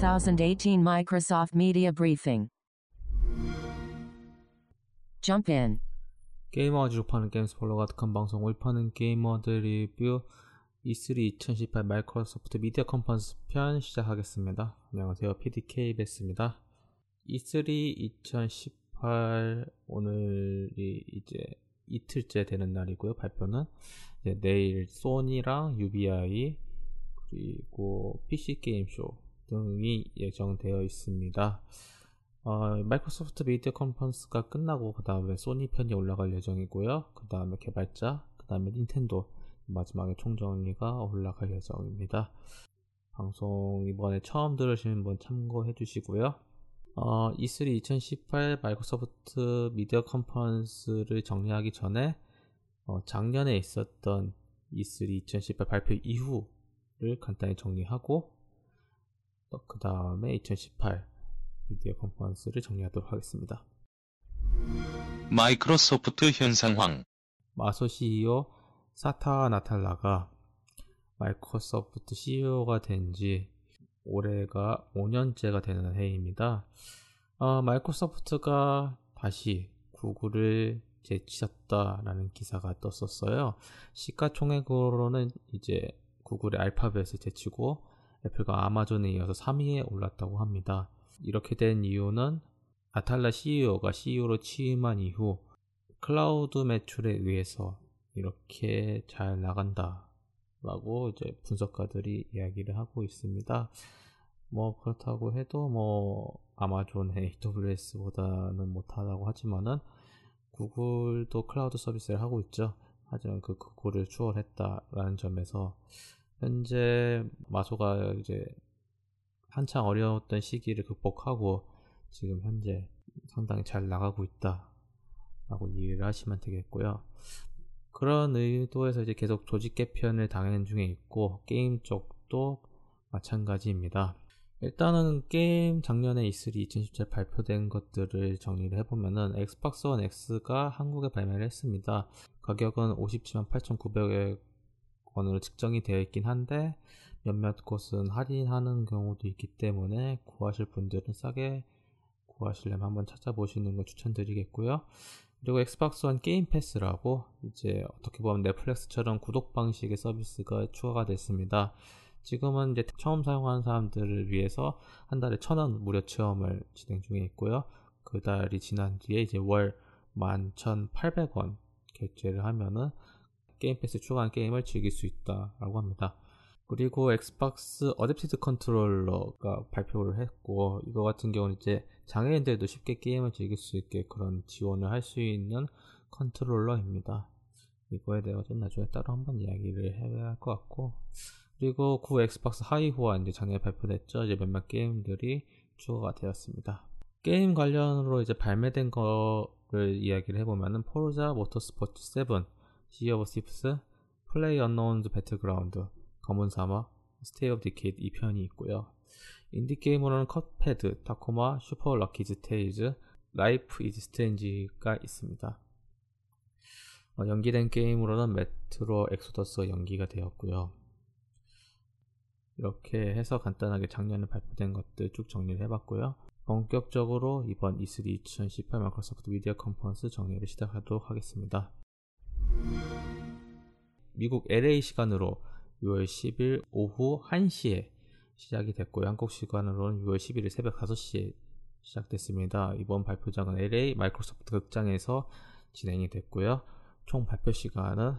2018 Microsoft Media Briefing. Jump in. 게이머가 주파는 게임스 폴로 가득한 방송 올파는 게이머들 리뷰 E3 2018 마이크로소프트 미디어 컨퍼런스 편 시작하겠습니다. 안녕하세요. PDK 베스입니다. E3 2018 오늘이 이제 이틀째 되는 날이고요. 발표는 내일 소니랑 UBI 그리고 PC 게임 쇼 등이 예정되어 있습니다. 어, 마이크로소프트 미디어 컨퍼런스가 끝나고 그 다음에 소니 편이 올라갈 예정이고요. 그 다음에 개발자, 그 다음에 닌텐도 마지막에 총정리가 올라갈 예정입니다. 방송 이번에 처음 들으시는 분 참고해 주시고요. 어, E3 2018 마이크로소프트 미디어 컨퍼런스를 정리하기 전에 어, 작년에 있었던 E3 2018 발표 이후를 간단히 정리하고 그 다음에 2018 미디어 컨퍼런스를 정리하도록 하겠습니다. 마이크로소프트 현 상황 마소 CEO 사타 나탈라가 마이크로소프트 CEO가 된 지 올해가 5년째가 되는 해입니다. 어, 마이크로소프트가 다시 구글을 제치셨다라는 기사가 떴었어요. 시가총액으로는 이제 구글의 알파벳을 제치고 애플과 아마존에 이어서 3위에 올랐다고 합니다. 이렇게 된 이유는 아탈라 CEO가 CEO로 취임한 이후 클라우드 매출에 의해서 이렇게 잘 나간다 라고 이제 분석가들이 이야기를 하고 있습니다. 뭐 그렇다고 해도 뭐 아마존의 AWS보다는 못하다고 하지만은 구글도 클라우드 서비스를 하고 있죠. 하지만 그 구글을 추월했다라는 점에서 현재 마소가 이제 한창 어려웠던 시기를 극복하고 지금 현재 상당히 잘 나가고 있다 라고 이해를 하시면 되겠고요. 그런 의도에서 이제 계속 조직 개편을 당하는 중에 있고 게임 쪽도 마찬가지입니다. 일단은 게임 작년에 E3 2017 발표된 것들을 정리를 해보면은 Xbox One X가 한국에 발매를 했습니다. 가격은 57만 8,900 원 원으로 측정이 되어 있긴 한데 몇몇 곳은 할인하는 경우도 있기 때문에 구하실 분들은 싸게 구하시려면 한번 찾아보시는 걸 추천드리겠고요. 그리고 Xbox One Game Pass라고 이제 어떻게 보면 넷플릭스처럼 구독 방식의 서비스가 추가가 됐습니다. 지금은 이제 처음 사용하는 사람들을 위해서 한 달에 천 원 무료 체험을 진행 중에 있고요. 그 달이 지난 뒤에 이제 월 11,800원 결제를 하면은 Game Pass 추가한 게임을 즐길 수 있다라고 합니다. 그리고 Xbox Adaptive Controller가 발표를 했고 이거 같은 경우는 이제 장애인들도 쉽게 게임을 즐길 수 있게 그런 지원을 할 수 있는 controller입니다. 이거에 대해서 나중에 따로 한번 이야기를 해야 할 것 같고 그리고 구 Xbox 하위 호환 이제 작년에 발표됐죠. 이제 몇몇 게임들이 추가가 되었습니다. 게임 관련으로 이제 발매된 거를 이야기를 해보면은 Forza Motorsport 7, Sea of Thieves, PlayerUnknown's Battlegrounds, 검은 사막, State of Decay 2편이 있고요. 인디게임으로는 Cuphead, Tacoma, Super Lucky's Tale, Life Is Strange가 있습니다. 어, 연기된 게임으로는 Metro Exodus가 연기가 되었고요. 이렇게 해서 간단하게 작년에 발표된 것들 쭉 정리를 해봤고요. 본격적으로 이번 E3 2018 마이크로소프트 미디어 컨퍼런스 정리를 시작하도록 하겠습니다. 미국 LA 시간으로 6월 10일 오후 1시에 시작이 됐고요. 한국 시간으로는 6월 11일 새벽 5시에 시작됐습니다. 이번 발표장은 LA 마이크로소프트 극장에서 진행이 됐고요. 총 발표 시간은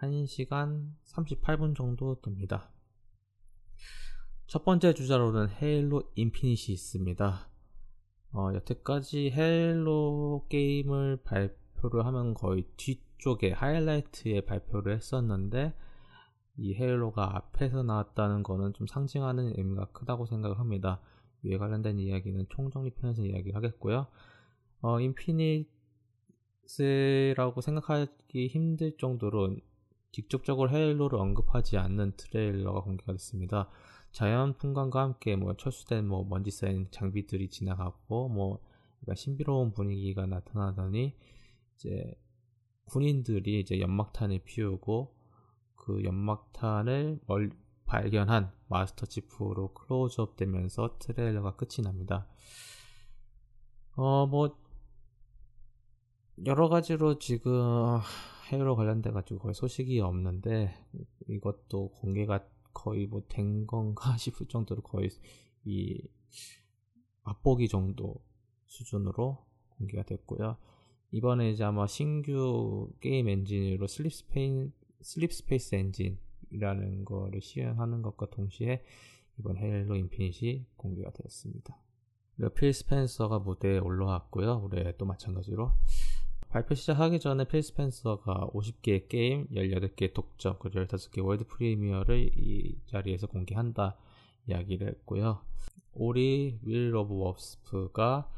1시간 38분 정도 됩니다. 첫 번째 주자로는 Halo Infinite 있습니다. 어, 여태까지 Halo 게임을 발표를 하면 거의 뒤 쪽에 하이라이트에 발표를 했었는데 이 Halo가 앞에서 나왔다는 거는 좀 상징하는 의미가 크다고 생각을 합니다. 이에 관련된 이야기는 총정리편에서 이야기를 하겠고요. 어, Infinite라고 생각하기 힘들 정도로 직접적으로 헤일로를 언급하지 않는 트레일러가 공개가 됐습니다. 자연 풍광과 함께 뭐 철수된 뭐 먼지 쌓인 장비들이 지나가고 뭐 신비로운 분위기가 나타나더니 이제 군인들이 이제 연막탄을 피우고 그 연막탄을 멀 발견한 마스터 치프로 클로즈업 되면서 트레일러가 끝이 납니다. 어, 뭐, 여러 가지로 지금 Halo 관련돼 가지고 거의 소식이 없는데 이것도 공개가 거의 뭐 된 건가 싶을 정도로 거의 이 맛보기 정도 수준으로 공개가 됐고요. 이번에 이제 아마 신규 게임 엔진으로 Slip Spa- Slipspace 엔진이라는 거를 시연하는 것과 동시에 이번 Halo Infinite 공개가 되었습니다. 필 스펜서가 무대에 올라왔고요. 올해 또 마찬가지로 발표 시작하기 전에 필 스펜서가 50개의 게임, 18개의 독점, 그리고 15개 world premiere를 이 자리에서 공개한다 이야기를 했고요. Ori Will of the Wisps가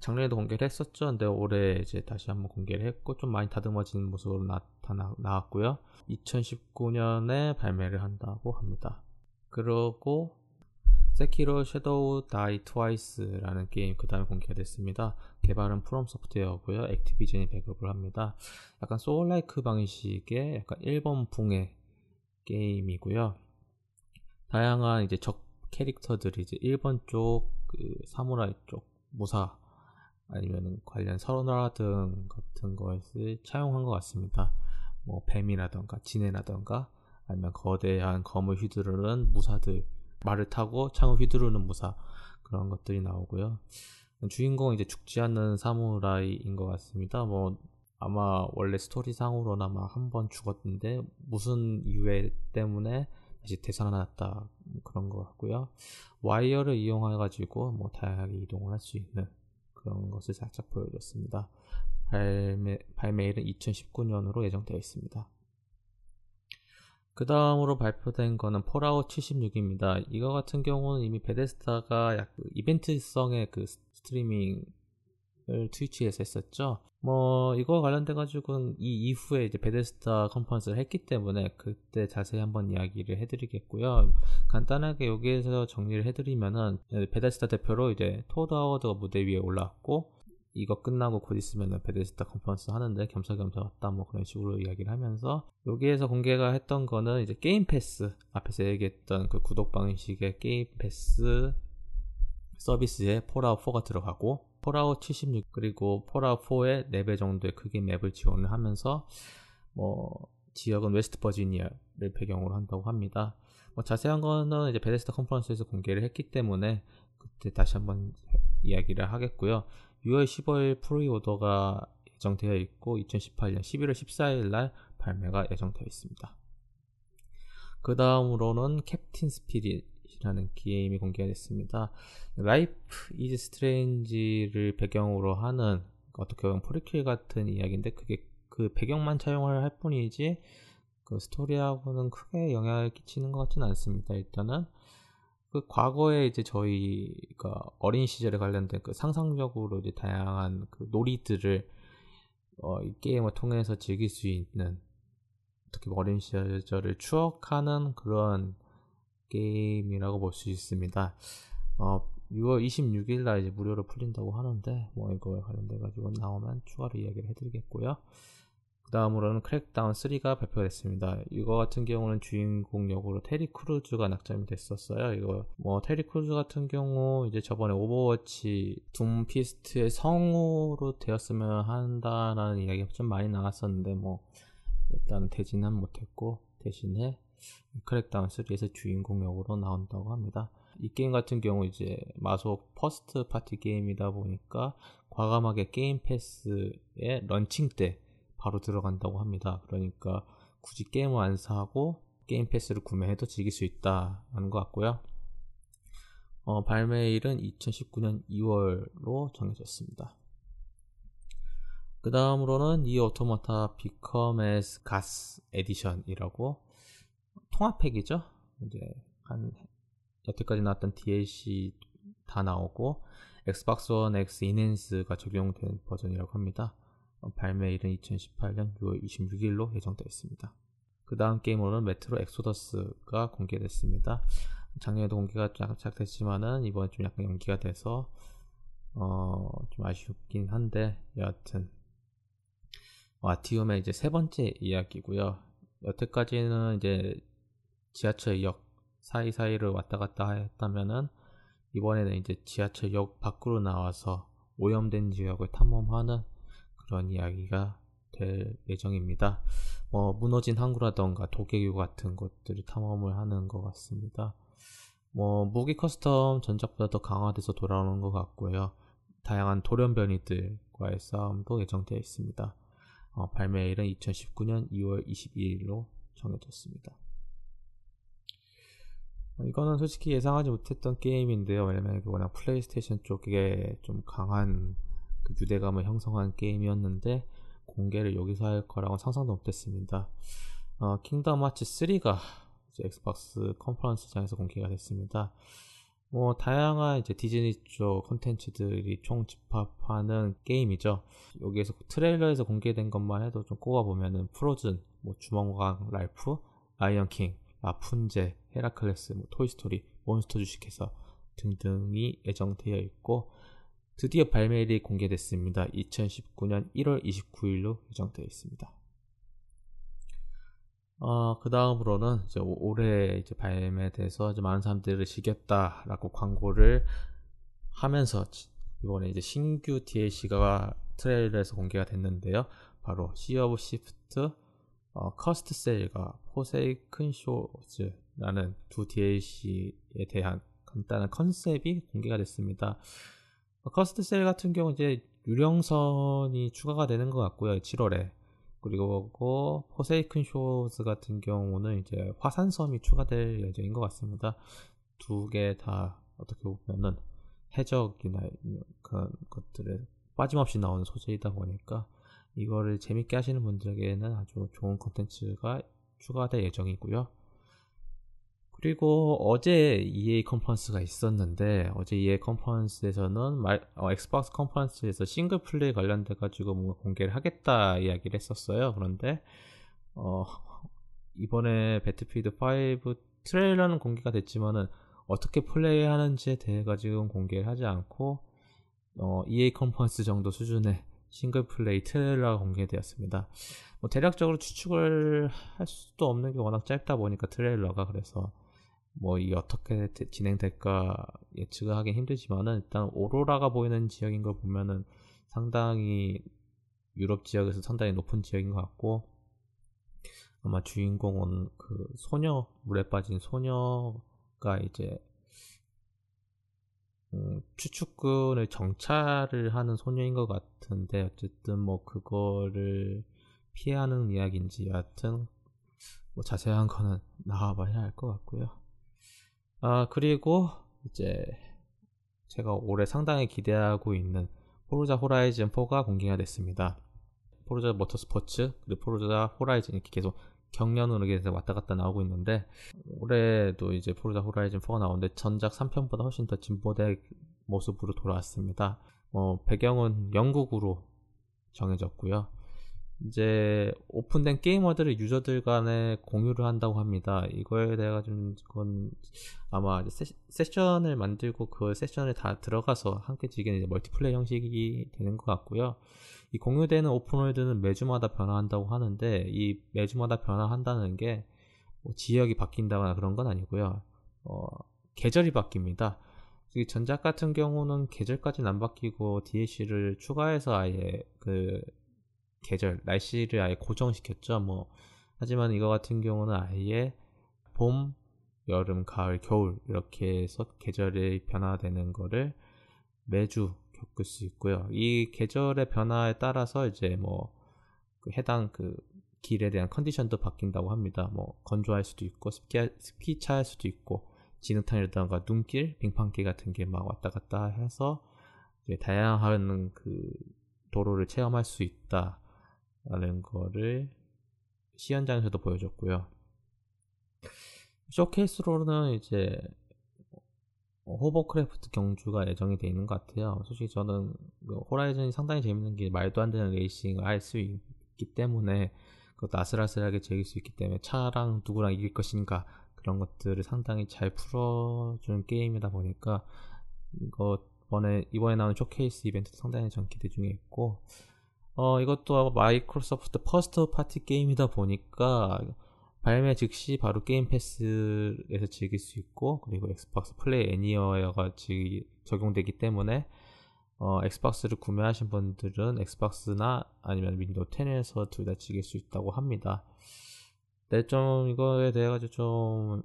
작년에도 공개를 했었죠. 근데 올해 이제 다시 한번 공개를 했고 좀 많이 다듬어진 모습으로 나타나 나왔고요. 2019년에 발매를 한다고 합니다. 그리고 Sekiro Shadows Die Twice라는 게임 그 다음에 공개가 됐습니다. 개발은 FromSoftware고요. Activision이 배급을 합니다. 약간 soullike 방식의 약간 일본풍의 게임이고요. 다양한 이제 적 캐릭터들이 이제 일본 쪽, 그 사무라이 쪽, 무사 아니면 관련 설화 등 같은 것을 차용한 것 같습니다. 뭐 뱀이라던가 지네라던가 아니면 거대한 검을 휘두르는 무사들 말을 타고 창을 휘두르는 무사 그런 것들이 나오고요. 주인공은 이제 죽지 않는 사무라이인 것 같습니다. 뭐 아마 원래 스토리상으로는 아마 한 번 죽었는데 무슨 이유 때문에 다시 되살아났다 그런 것 같고요. 와이어를 이용해 가지고 뭐 다양하게 이동을 할 수 있는 그런 것을 살짝 보여줬습니다. 발매, 발매일은 2019년으로 예정되어 있습니다. 그 다음으로 발표된 거는 Fallout 76입니다. 이거 같은 경우는 이미 Bethesda가 약 그 이벤트성의 그 스트리밍 을 Twitch에서 했었죠. 뭐 이거 관련돼 가지고는 이 이후에 이제 Bethesda 컨퍼런스를 했기 때문에 그때 자세히 한번 이야기를 해드리겠고요. 간단하게 여기에서 정리를 해드리면은 Bethesda 대표로 이제 토드 하워드가 무대 위에 올라왔고 이거 끝나고 곧 있으면 Bethesda 컨퍼런스 하는데 겸사겸사 왔다 뭐 그런 식으로 이야기를 하면서 여기에서 공개가 했던 거는 이제 Game Pass 앞에서 얘기했던 그 구독 방식의 Game Pass 서비스에 Fallout 4가 들어가고 Fallout 76 그리고 Fallout 4의 4배 정도의 크기 맵을 지원을 하면서 뭐 지역은 웨스트 버지니아를 배경으로 한다고 합니다. 뭐 자세한 거는 이제 Bethesda 컨퍼런스에서 공개를 했기 때문에 그때 다시 한번 이야기를 하겠고요. 6월 15일 pre-order가 예정되어 있고 2018년 11월 14일 날 발매가 예정되어 있습니다. 그 다음으로는 Captain Spirit이라는 게임이 공개가 됐습니다. Life is Strange를 배경으로 하는 어떻게 보면 포리킬 같은 이야기인데 그게 그 배경만 차용을 할 뿐이지 그 스토리하고는 크게 영향을 끼치는 것 같지는 않습니다. 일단은 그 과거에 이제 저희가 어린 시절에 관련된 그 상상적으로 이제 다양한 그 놀이들을 어, 이 게임을 통해서 즐길 수 있는 특히 어린 시절을 추억하는 그런 게임이라고 볼 수 있습니다. 어, 6월 26일 날 이제 무료로 풀린다고 하는데 뭐 이거에 관련돼 가지고 나오면 추가로 이야기를 해드리겠고요. 그 다음으로는 Crackdown 3가 발표됐습니다. 이거 같은 경우는 주인공 역으로 테리 크루즈가 낙점이 됐었어요. 이거 뭐 테리 크루즈 같은 경우 이제 저번에 Overwatch Doomfist의 성우로 되었으면 한다라는 이야기가 좀 많이 나왔었는데 뭐 일단은 되지는 못했고 대신에 Crackdown 3에서 주인공 역으로 나온다고 합니다. 이 게임 같은 경우 이제 마소 first party 게임이다 보니까 과감하게 Game Pass의 런칭 때 바로 들어간다고 합니다. 그러니까 굳이 게임을 안 사고 Game Pass를 구매해도 즐길 수 있다는 것 같고요. 어, 발매일은 2019년 2월로 정해졌습니다. 그 다음으로는 NieR Automata Become as Gods Edition이라고 통합팩이죠. 이제 한 여태까지 나왔던 DLC 다 나오고 엑스박스 원 X 인핸스가 적용된 버전이라고 합니다. 어, 발매일은 2018년 6월 26일로 예정되어 있습니다. 그 다음 게임으로는 Metro Exodus가 공개됐습니다. 작년에도 공개가 쫙 됐지만은 이번 좀 약간 연기가 돼서 어, 좀 아쉽긴 한데 여하튼 아르티옴의 이제 세 번째 이야기고요. 여태까지는 이제 지하철역 사이사이를 왔다 갔다 했다면은 이번에는 이제 지하철역 밖으로 나와서 오염된 지역을 탐험하는 그런 이야기가 될 예정입니다. 뭐 무너진 항구라던가 도개교 같은 것들을 탐험을 하는 것 같습니다. 뭐 무기 custom 전작보다 더 강화돼서 돌아오는 것 같고요. 다양한 돌연변이들과의 싸움도 예정되어 있습니다. 어, 발매일은 2019년 2월 22일로 정해졌습니다. 어, 이거는 솔직히 예상하지 못했던 게임인데요. 왜냐면 워낙 플레이스테이션 쪽에 좀 강한 그 유대감을 형성한 게임이었는데 공개를 여기서 할 거라고 상상도 못했습니다. 어, Kingdom Hearts 3가 Xbox 컨퍼런스장에서 공개가 됐습니다. 뭐 다양한 이제 디즈니 쪽 콘텐츠들이 총 집합하는 게임이죠. 여기에서 트레일러에서 공개된 것만 해도 좀 꼽아 보면은 Frozen, 뭐 주먹왕 랄프, 라이온 킹, 라푼젤, 헤라클레스, 뭐 토이 스토리, 몬스터 주식회사 등등이 예정되어 있고 드디어 발매일이 공개됐습니다. 2019년 1월 29일로 예정되어 있습니다. 어, 그 다음으로는 이제 올해 이제 발매돼서 이제 많은 사람들을 지겹다라고 광고를 하면서 이번에 이제 신규 DLC가 트레일러에서 공개가 됐는데요. 바로 Sea of Thieves, 어, Cursed Sails과 Forsaken Shores라는 두 DLC에 대한 간단한 컨셉이 공개가 됐습니다. 어, Cursed Sails 같은 경우 이제 유령선이 추가가 되는 것 같고요. 7월에 그리고 Forsaken Shores 같은 경우는 이제 화산섬이 추가될 예정인 것 같습니다. 두 개 다 어떻게 보면은 해적이나 그런 것들을 빠짐없이 나오는 소재이다 보니까 이거를 재밌게 하시는 분들에게는 아주 좋은 컨텐츠가 추가될 예정이고요. 그리고 어제 EA 컨퍼런스가 있었는데 어제 EA 컨퍼런스에서는 말, 어, 엑스박스 컨퍼런스에서 싱글 플레이 관련돼 가지고 뭔가 공개를 하겠다 이야기를 했었어요. 그런데 어, 이번에 배틀필드 5 트레일러는 공개가 됐지만은 어떻게 플레이하는지에 대해 가지고 공개를 하지 않고 어, EA 컨퍼런스 정도 수준의 single play 트레일러가 공개되었습니다. 뭐 대략적으로 추측을 할 수도 없는 게 워낙 짧다 보니까 트레일러가 그래서 뭐 이게 어떻게 진행될까 예측을 하긴 힘들지만은 일단 오로라가 보이는 지역인 걸 보면은 상당히 유럽 지역에서 상당히 높은 지역인 것 같고 아마 주인공은 그 소녀 물에 빠진 소녀가 이제 음, 추측꾼을 정찰을 하는 소녀인 것 같은데 어쨌든 뭐 그거를 피하는 이야기인지 여하튼 뭐 자세한 거는 나와봐야 할 것 같고요. 아, 그리고 이제 제가 올해 상당히 기대하고 있는 포르자 호라이즌 4가 공개가 됐습니다. 포르자 모터스포츠 그리고 포르자 호라이즌 이렇게 계속 경련으로 계속 왔다 갔다 나오고 있는데 올해도 이제 포르자 호라이즌 4가 나오는데 전작 3편보다 훨씬 더 진보된 모습으로 돌아왔습니다. 뭐 배경은 영국으로 정해졌고요. 이제 오픈된 게이머들을 유저들 간에 공유를 한다고 합니다. 이거에 대해 좀 그건 아마 세, 션을 만들고 그 세션을 다 들어가서 함께 즐기는 멀티플레이 형식이 되는 것 같고요. 이 공유되는 오픈월드는 매주마다 변화한다고 하는데 이 매주마다 변화한다는 게 뭐 지역이 바뀐다거나 그런 건 아니고요. 어, 계절이 바뀝니다. 전작 같은 경우는 계절까지는 안 바뀌고 DLC를 추가해서 아예 그 계절, 날씨를 아예 고정시켰죠. 뭐 하지만 이거 같은 경우는 아예 봄, 여름, 가을, 겨울 이렇게 해서 계절이 변화되는 거를 매주 겪을 수 있고요. 이 계절의 변화에 따라서 이제 뭐 그 해당 그 길에 대한 컨디션도 바뀐다고 합니다. 뭐 건조할 수도 있고 습기 습기 차할 수도 있고 진흙탕이라던가 눈길, 빙판길 같은 게 막 왔다 갔다 해서 다양한 그 도로를 체험할 수 있다. 라는 거를 시연장에서도 보여줬고요. 쇼케이스로는 이제 호버크래프트 경주가 예정이 되어 있는 것 같아요. 솔직히 저는 그 호라이즌이 상당히 재밌는 게 말도 안 되는 레이싱을 할 수 있기 때문에 그것도 아슬아슬하게 즐길 수 있기 때문에 차랑 누구랑 이길 것인가 그런 것들을 상당히 잘 풀어주는 게임이다 보니까 이거 이번에 이번에 나오는 쇼케이스 이벤트도 상당히 전 기대 중에 있고 어, 이것도 마이크로소프트 first party 게임이다 보니까 발매 즉시 바로 게임 패스에서 즐길 수 있고 그리고 엑스박스 Play Anywhere가 적용되기 때문에 어, 엑스박스를 구매하신 분들은 엑스박스나 아니면 윈도우 10에서 둘 다 즐길 수 있다고 합니다. 네, 좀 이거에 대해 가지고 좀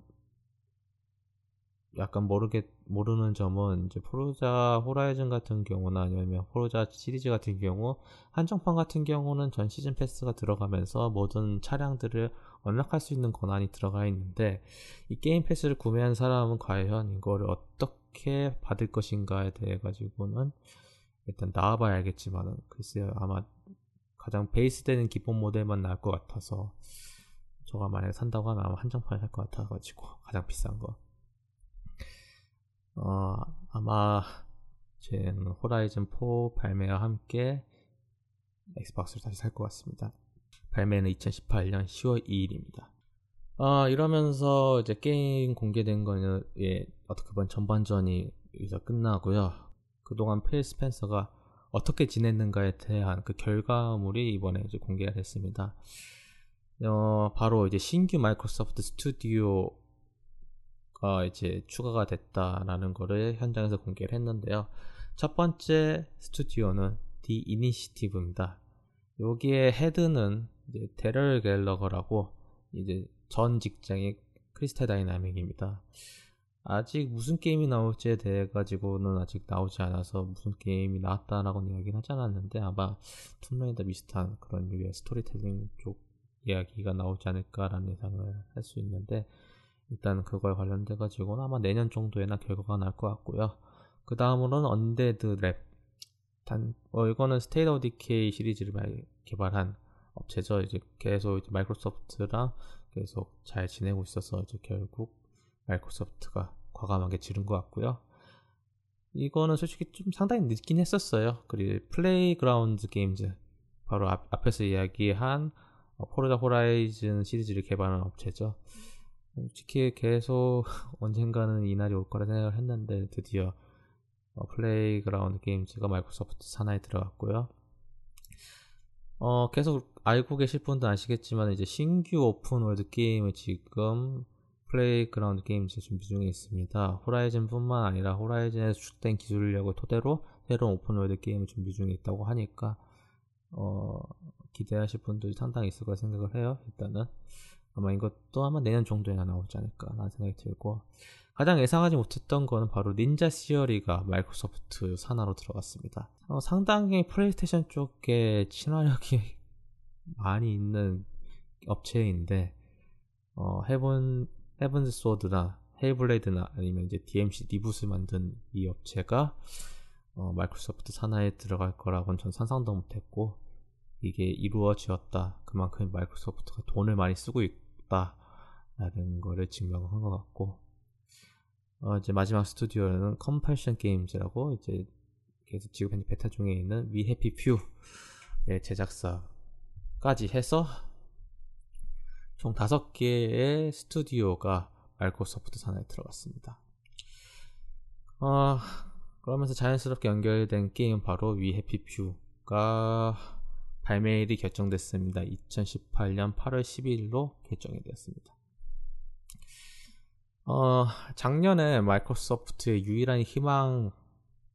약간 모르게 모르는 점은 이제 포르자 호라이즌 같은 경우나 아니면 포르자 시리즈 같은 경우 한정판 같은 경우는 전 시즌 패스가 들어가면서 모든 차량들을 언락할 수 있는 권한이 들어가 있는데 이 게임 패스를 구매한 사람은 과연 이거를 어떻게 받을 것인가에 대해 가지고는 일단 나와봐야 알겠지만은 글쎄요 아마 가장 베이스 되는 기본 모델만 나올 것 같아서 저가 만약에 산다고 하면 아마 한정판을 살것 같아가지고 가장 비싼 거 어, 아마 제 호라이즌 4 발매와 함께 엑스박스를 다시 살 것 같습니다. 발매는 2018년 10월 2일입니다. 어, 이러면서 이제 게임 공개된 거는 예, 어떻게 보면 전반전이 이제 끝나고요. 그동안 필 스펜서가 어떻게 지냈는가에 대한 그 결과물이 이번에 이제 공개가 됐습니다. 어, 바로 이제 신규 마이크로소프트 스튜디오 가 이제 추가가 됐다라는 거를 현장에서 공개를 했는데요. 첫 번째 스튜디오는 디 이니셔티브입니다. 여기에 head는 이제 대럴 갤러거라고 이제 전 직장의 크리스탈 다이나믹입니다. 아직 무슨 게임이 나올지에 대해 가지고는 아직 나오지 않아서 무슨 게임이 나왔다라고는 이야기는 하지 않았는데 아마 툼레이더 비슷한 그런 류의 스토리텔링 쪽 이야기가 나오지 않을까라는 예상을 할 수 있는데 일단 그거에 관련돼 가지고는 아마 내년 정도에나 결과가 날 것 같고요. 그 다음으로는 언데드 랩. 단, 어, 이거는 스테이트 오브 디케이 시리즈를 개발한 업체죠. 이제 계속 이제 마이크로소프트랑 계속 잘 지내고 있어서 이제 결국 마이크로소프트가 과감하게 지른 것 같고요. 이거는 솔직히 좀 상당히 늦긴 했었어요. 그리고 플레이그라운드 게임즈 바로 앞, 앞에서 이야기한 어, 포르자 호라이즌 시리즈를 개발한 업체죠. 솔직히 계속 언젠가는 이 날이 올 거라 생각을 했는데 드디어 어, 플레이그라운드 게임즈가 마이크로소프트 산하에 들어갔고요. 어, 계속 알고 계실 분도 아시겠지만 이제 신규 open world 게임을 지금 플레이그라운드 게임즈 준비 중에 있습니다. 호라이즌뿐만 아니라 호라이즌에서 축적된 기술력을 토대로 새로운 open world 게임을 준비 중에 있다고 하니까 어, 기대하실 분들이 상당히 있을 거라 생각을 해요. 일단은 아마 이것도 아마 내년 정도에나 나오지 않을까라는 생각이 들고 가장 예상하지 못했던 거는 바로 닌자 시어리가 마이크로소프트 산하로 들어갔습니다. 어, 상당히 플레이스테이션 쪽에 친화력이 많이 있는 업체인데 어, 헤븐 헤븐리 소드나 헬블레이드나 아니면 이제 DMC reboot을 만든 이 업체가 어, 마이크로소프트 산하에 들어갈 거라고는 전 상상도 못했고 이게 이루어졌다. 그만큼 마이크로소프트가 돈을 많이 쓰고 있 다라는 거를 증명한 것 같고 어, 이제 마지막 스튜디오는 컴펄션 게임즈라고 이제 계속 지금 현재 베타 중에 있는 위 해피 퓨의 제작사까지 해서 총 다섯 개의 스튜디오가 마이크로소프트 산하에 들어갔습니다. 어, 그러면서 자연스럽게 연결된 게임은 바로 위 해피 퓨가 발매일이 결정됐습니다. 2018년 8월 12일로 결정이 되었습니다. 어, 작년에 마이크로소프트의 유일한 희망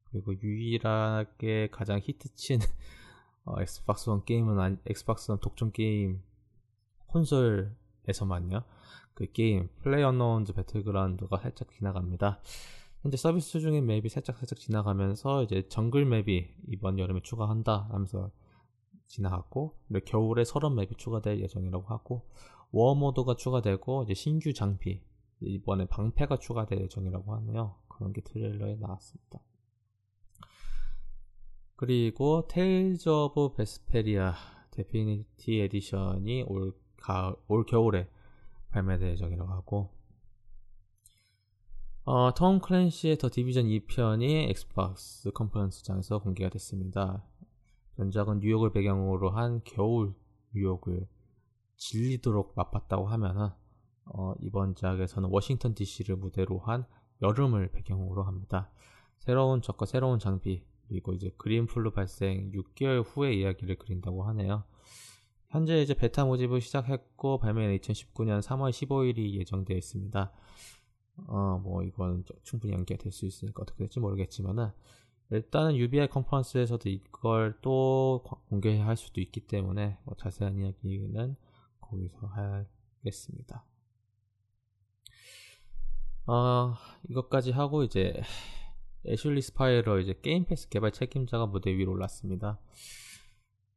그리고 유일하게 가장 히트친 어, 엑스박스 원 게임은 아니, 엑스박스 원 독점 게임 콘솔에서만요. 그 게임 플레이어 언노운즈 배틀그라운드가 살짝 지나갑니다. 현재 서비스 중인 맵이 살짝 살짝 지나가면서 이제 정글 맵이 이번 여름에 추가한다 하면서 지나갔고 겨울에 설원 맵이 추가될 예정이라고 하고 war mode가 추가되고 이제 신규 장비 이번에 방패가 추가될 예정이라고 하네요. 그런 게 트레일러에 나왔습니다. 그리고 테일즈 오브 베스페리아 데피니티 에디션이 올 가을 올 겨울에 발매될 예정이라고 하고 어, 톰 클랜시의 더 디비전 2편이 엑스박스 컨퍼런스장에서 공개가 됐습니다. 전작은 뉴욕을 배경으로 한 겨울 뉴욕을 질리도록 맛봤다고 하면은 어, 이번 작에서는 워싱턴 DC를 무대로 한 여름을 배경으로 합니다. 새로운 적과 새로운 장비 그리고 이제 그린플루 발생 6개월 후의 이야기를 그린다고 하네요. 현재 이제 베타 모집을 시작했고 발매는 2019년 3월 15일이 예정되어 있습니다. 어, 뭐 이건 충분히 연기가 될 수 있으니까 어떻게 될지 모르겠지만은 일단은 UBI 컨퍼런스에서도 이걸 또 공개할 수도 있기 때문에 뭐 자세한 이야기는 거기서 하겠습니다. 어, 이것까지 하고 이제 Ashley Speicher 이제 Game Pass 개발 책임자가 무대 위로 올랐습니다.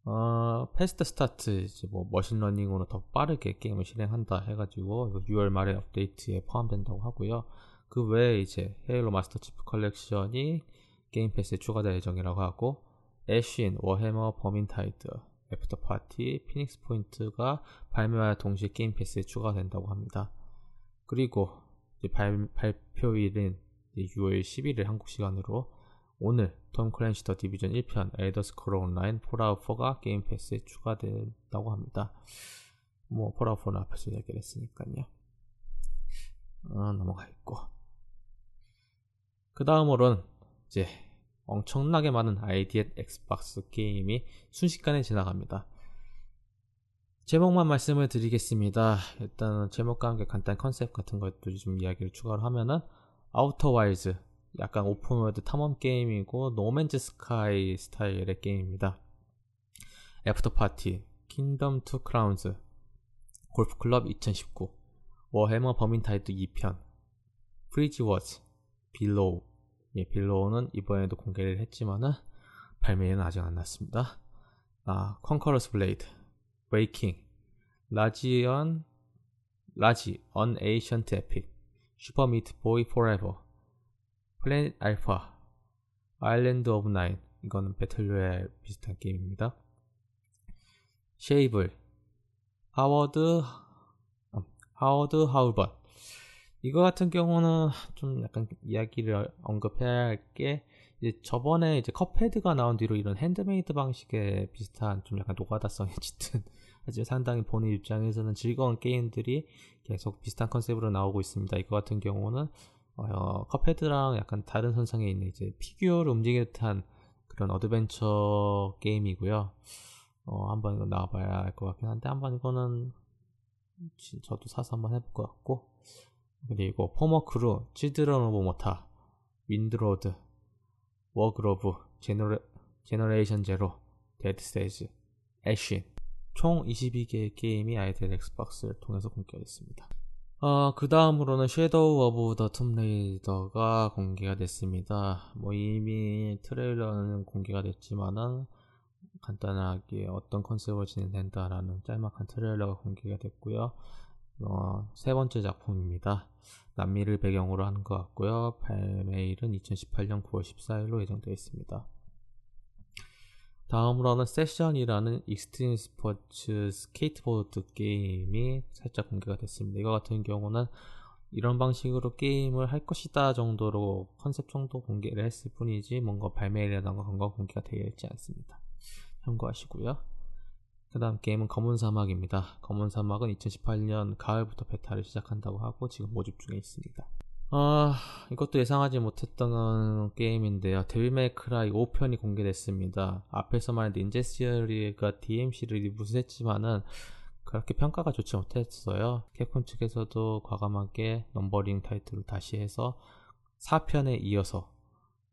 어, Fast Start 이제 뭐 machine learning으로 더 빠르게 게임을 실행한다 해가지고 6월 말에 업데이트에 포함된다고 하고요. 그 외에 이제 Halo Master Chief Collection이 Game Pass에 추가될 예정이라고 하고 Ashen, Warhammer, Vermintide, Afterparty, Phoenix Point가 발매와 동시에 Game Pass에 추가된다고 합니다. 그리고 발, 발표일인 6월 11일 한국 시간으로 오늘 Tom Clancy The Division 1편 Elder Scrolls Online Fallout 4가 Game Pass에 추가된다고 합니다. 뭐 Fallout 4는 앞에서 얘기를 했으니까요. 어, 넘어가 있고 그 다음으로는 이제 엄청나게 많은 ID@Xbox 게임이 순식간에 지나갑니다. 제목만 말씀을 드리겠습니다. 일단 제목과 함께 간단 컨셉 같은 것들 좀 이야기를 추가를 하면은 Outer Wilds 약간 open world 탐험 게임이고 No Man's Sky 스타일의 게임입니다. Afterparty, Kingdom Two Crowns, Golf Club 2019, Warhammer Vermintide 2편, Fringe Wars, Below, 예, Below는 이번에도 공개를 했지만은 발매는 아직 안 났습니다. 아, Conqueror's Blade, Waking, Raji an, Raji, An Ancient Epic, Super Meat Boy Forever, Planet Alpha, Islands of Nyne, 이거는 battle royale 비슷한 게임입니다. Sable, Harold, Harold Halibut, 이거 같은 경우는 좀 약간 이야기를 언급해야 할 게 이제 저번에 이제 Cuphead가 나온 뒤로 이런 핸드메이드 방식의 비슷한 좀 약간 노가다성이 짙은 하지만 상당히 본인 입장에서는 즐거운 게임들이 계속 비슷한 컨셉으로 나오고 있습니다. 이거 같은 경우는 어, Cuphead랑 약간 다른 선상에 있는 이제 피규어를 움직이는 듯한 그런 adventure 게임이고요. 어, 한번 이거 나와봐야 할 것 같긴 한데 한번 이거는 저도 사서 한번 해볼 것 같고 그리고 Bomber Crew, Children of Morta, Wind Road, Wargroove, Genera, Generation Zero, Dead Stage, Ash 총 22개의 게임이 ID@Xbox를 통해서 공개됐습니다. 어, 그 다음으로는 Shadow of the Tomb Raider가 공개가 됐습니다. 뭐 이미 트레일러는 공개가 됐지만은 간단하게 어떤 컨셉으로 진행된다라는 짤막한 트레일러가 공개가 됐고요. 어, 세 번째 작품입니다. 남미를 배경으로 하는 것 같고요. 발매일은 2018년 9월 14일로 예정되어 있습니다. 다음으로는 Session이라는 익스트림 스포츠 스케이트보드 게임이 살짝 공개가 됐습니다. 이거 같은 경우는 이런 방식으로 게임을 할 것이다 정도로 컨셉 정도 공개를 했을 뿐이지 뭔가 발매일이라던가 그런 거 공개가 되어 있지 않습니다. 참고하시고요. 그 다음 게임은 검은 사막입니다. 검은 사막은 2018년 가을부터 베타를 시작한다고 하고 지금 모집 중에 있습니다. 아, 이것도 예상하지 못했던 게임인데요. Devil May Cry 5편이 공개됐습니다. 앞에서 말한 Ninja Theory가 DMC를 reboot했지만은 그렇게 평가가 좋지 못했어요. 캡콤 측에서도 과감하게 numbering 타이틀을 다시 해서 4편에 이어서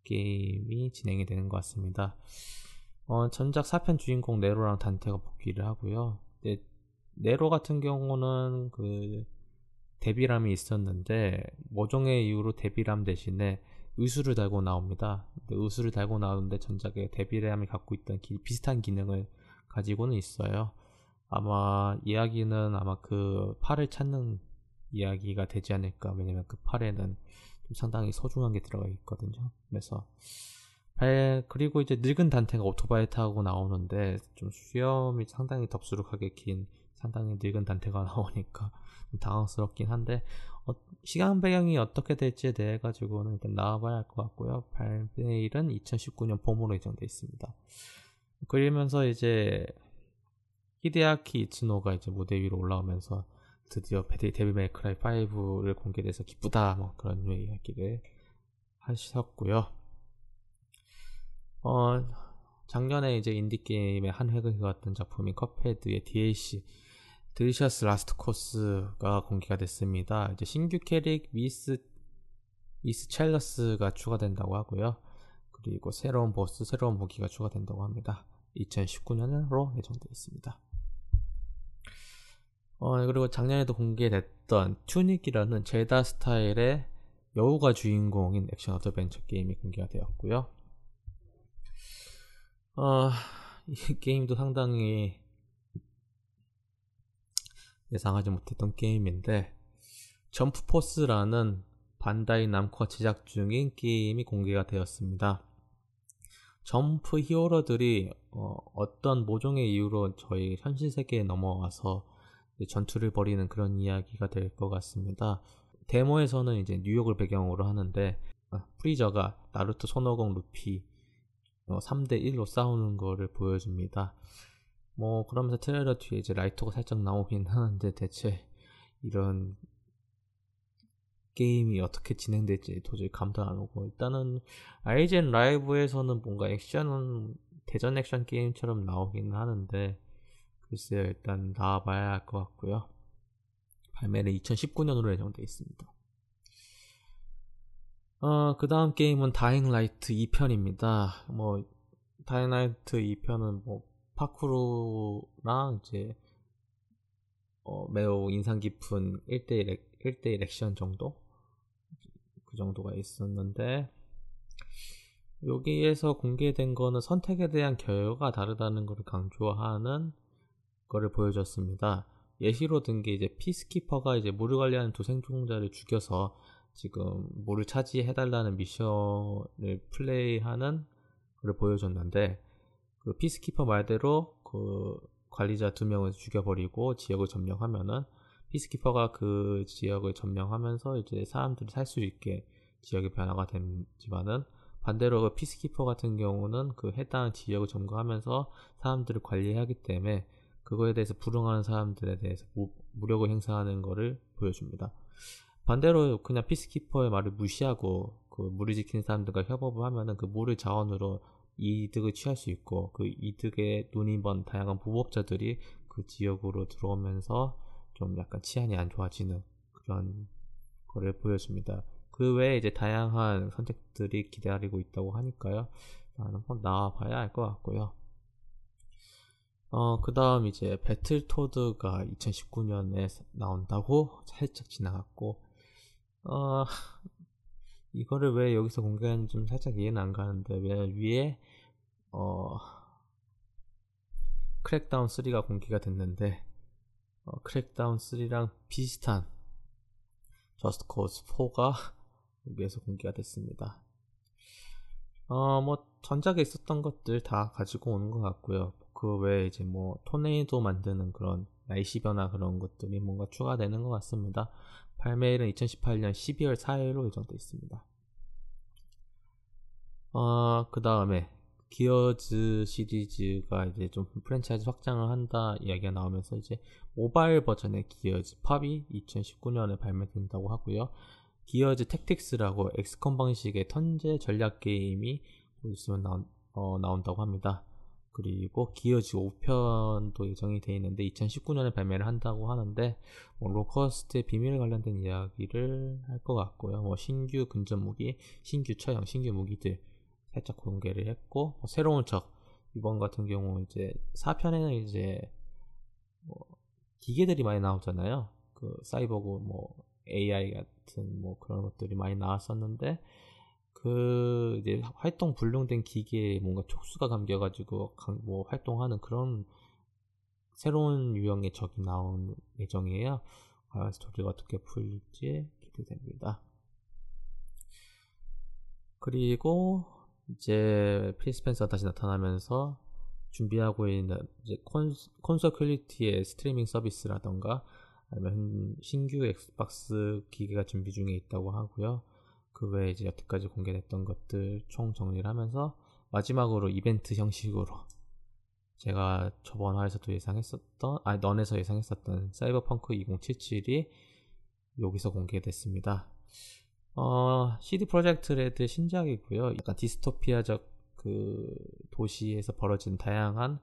게임이 진행이 되는 것 같습니다. 어, 전작 4편 주인공 네로랑 단테가 복귀를 하고요. 네, 네로 같은 경우는 그 데비람이 있었는데 모종의 이유로 데비람 대신에 의수를 달고 나옵니다. 의수를 달고 나오는데 전작에 데비람이 갖고 있던 기, 비슷한 기능을 가지고는 있어요. 아마 이야기는 아마 그 팔을 찾는 이야기가 되지 않을까. 왜냐면 그 팔에는 좀 상당히 소중한 게 들어가 있거든요. 그래서 발, 그리고 이제 늙은 단테가 오토바이 타고 나오는데 좀 수염이 상당히 덥수룩하게 긴 상당히 늙은 단테가 나오니까 당황스럽긴 한데 어, 시간 배경이 어떻게 될지에 대해 가지고는 일단 나와봐야 할 것 같고요. 발매일은 2019년 봄으로 예정돼 있습니다. 그러면서 이제 히데아키 이츠노가 이제 무대 위로 올라오면서 드디어 데빌 메이크라이 5를 공개돼서 기쁘다 뭐 그런 이야기를 하셨고요. 어 작년에 이제 인디 게임의 한 획을 그었던 작품인 Cuphead의 DLC Delicious Last Course가 공개가 됐습니다. 이제 신규 캐릭 Ms. Ms. Chalice가 추가된다고 하고요. 그리고 새로운 보스, 새로운 무기가 추가된다고 합니다. 2019년으로 예정되어 있습니다. 어, 그리고 작년에도 공개됐던 Tunic이라는 Zelda 스타일의 여우가 주인공인 액션 adventure 게임이 공개가 되었고요. 어, 이 게임도 상당히 예상하지 못했던 게임인데 Jump Force라는 Bandai Namco가 제작 중인 게임이 공개가 되었습니다. Jump hero들이 어, 떤 모종의 이유로 저희 현실 세계에 넘어와서 전투를 벌이는 그런 이야기가 될 것 같습니다. 데모에서는 이제 뉴욕을 배경으로 하는데 아, 프리저가 나루토 손오공 루피 어, 3대 1로 싸우는 거를 보여줍니다. 뭐 그러면서 트레일러 뒤에 이제 라이토가 살짝 나오긴 하는데 대체 이런 게임이 어떻게 진행될지 도저히 감도 안 오고 일단은 아이젠 라이브에서는 뭔가 액션은 대전 액션 게임처럼 나오긴 하는데 글쎄요 일단 나와봐야 할 것 같고요 발매는 2019년으로 예정되어 있습니다 어, 그 다음 게임은 Dying Light 2편입니다 뭐 Dying Light 2편은 뭐 파쿠르랑 이제 어, 매우 인상 깊은 1대1, 1대1 액션 정도? 그 정도가 있었는데, 여기에서 공개된 거는 선택에 대한 결과가 다르다는 것을 강조하는 거를 보여줬습니다. 예시로 든 게 이제 Peacekeeper가 이제 물을 관리하는 두 생존자를 죽여서 지금 물을 차지해달라는 미션을 플레이하는 걸 보여줬는데, 그 Peacekeeper 말대로 그 관리자 두 명을 죽여버리고 지역을 점령하면은 Peacekeeper가 그 지역을 점령하면서 이제 사람들이 살 수 있게 지역의 변화가 되지만은 반대로 그 Peacekeeper 같은 경우는 그 해당 지역을 점거하면서 사람들을 관리하기 때문에 그거에 대해서 불응하는 사람들에 대해서 무력을 행사하는 것을 보여줍니다. 반대로 그냥 피스키퍼의 말을 무시하고 그 물을 지키는 사람들과 협업을 하면은 그 물을 자원으로 이득을 취할 수 있고 그 이득에 눈이 먼 다양한 부업자들이 그 지역으로 들어오면서 좀 약간 치안이 안 좋아지는 그런 거를 보여줍니다. 그 외에 이제 다양한 선택들이 기다리고 있다고 하니까요. 한번 나와봐야 할것 같고요. 어, 그 다음 이제 Battletoads가 2019년에 나온다고 살짝 지나갔고, 어, 이거를 왜 여기서 공개하는지 좀 살짝 이해는 안 가는데 왜 위에 어 Crackdown 3가 공개가 됐는데 어, Crackdown 3랑 비슷한 Just Cause 4가 여기에서 공개가 됐습니다. 어, 뭐, 전작에 있었던 것들 다 가지고 오는 것 같고요. 그 외에 이제 뭐, 토네이도 만드는 그런 날씨 변화 그런 것들이 뭔가 추가되는 것 같습니다. 발매일은 2018년 12월 4일로 예정되어 있습니다. 어, 그 다음에 기어즈 시리즈가 이제 좀 프랜차이즈 확장을 한다 이야기가 나오면서 이제 모바일 버전의 기어즈 팝이 2019년에 발매된다고 하고요. Gears Tactics라고 XCOM 방식의 턴제 전략 게임이 있으면 나온, 어, 나온다고 합니다. 그리고 Gears 5편도 예정이 되어 있는데 2019년에 발매를 한다고 하는데 뭐 Locust의 비밀 관련된 이야기를 할 것 같고요. 뭐 신규 근접 무기, 신규 처형, 신규 무기들 살짝 공개를 했고 뭐 새로운 척 이번 같은 경우 이제 4편에는 이제 뭐 기계들이 많이 나오잖아요. 그 사이버그 뭐 AI 같은 뭐 그런 것들이 많이 나왔었는데 그 이제 활동 불능된 기계에 뭔가 촉수가 감겨가지고 뭐 활동하는 그런 새로운 유형의 적이 나온 예정이에요. 과연 스토리가 어떻게 풀릴지 기대됩니다. 그리고 이제 필스펜서 다시 나타나면서 준비하고 있는 이제 콘, 콘솔 quality의 스트리밍 서비스라던가 아니면 신규 Xbox 기계가 준비 중에 있다고 하고요. 그 외에 이제 여태까지 공개됐던 것들 총 정리를 하면서 마지막으로 이벤트 형식으로 제가 저번 화에서도 예상했었던 아니 넌에서 예상했었던 사이버펑크 2077이 여기서 공개됐습니다. 어, CD Projekt Red 신작이고요. 약간 디스토피아적 그그 도시에서 벌어진 다양한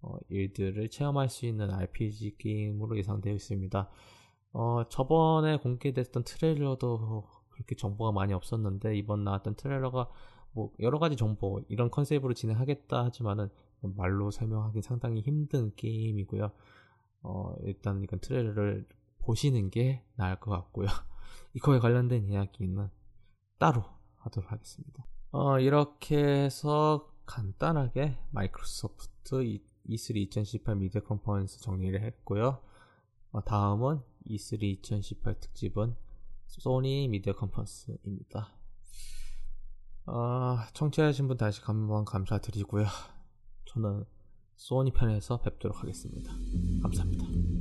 어, 일들을 체험할 수 있는 RPG 게임으로 예상되어 있습니다. 어, 저번에 공개됐던 트레일러도 그렇게 정보가 많이 없었는데 이번 나왔던 트레일러가 뭐 여러 가지 정보 이런 컨셉으로 진행하겠다 하지만은 말로 설명하기 상당히 힘든 게임이고요. 어, 일단 이건 트레일러를 보시는 게 나을 것 같고요. 이거에 관련된 이야기는 따로 하도록 하겠습니다. 어, 이렇게 해서 간단하게 마이크로소프트 E3 2018 미디어 컨퍼런스 정리를 했고요. 어, 다음은 E3 2018 특집은 소니 미디어 컨퍼런스입니다. 어, 청취하신 분 다시 한번 감사드리고요. 저는 소니 편에서 뵙도록 하겠습니다. 감사합니다.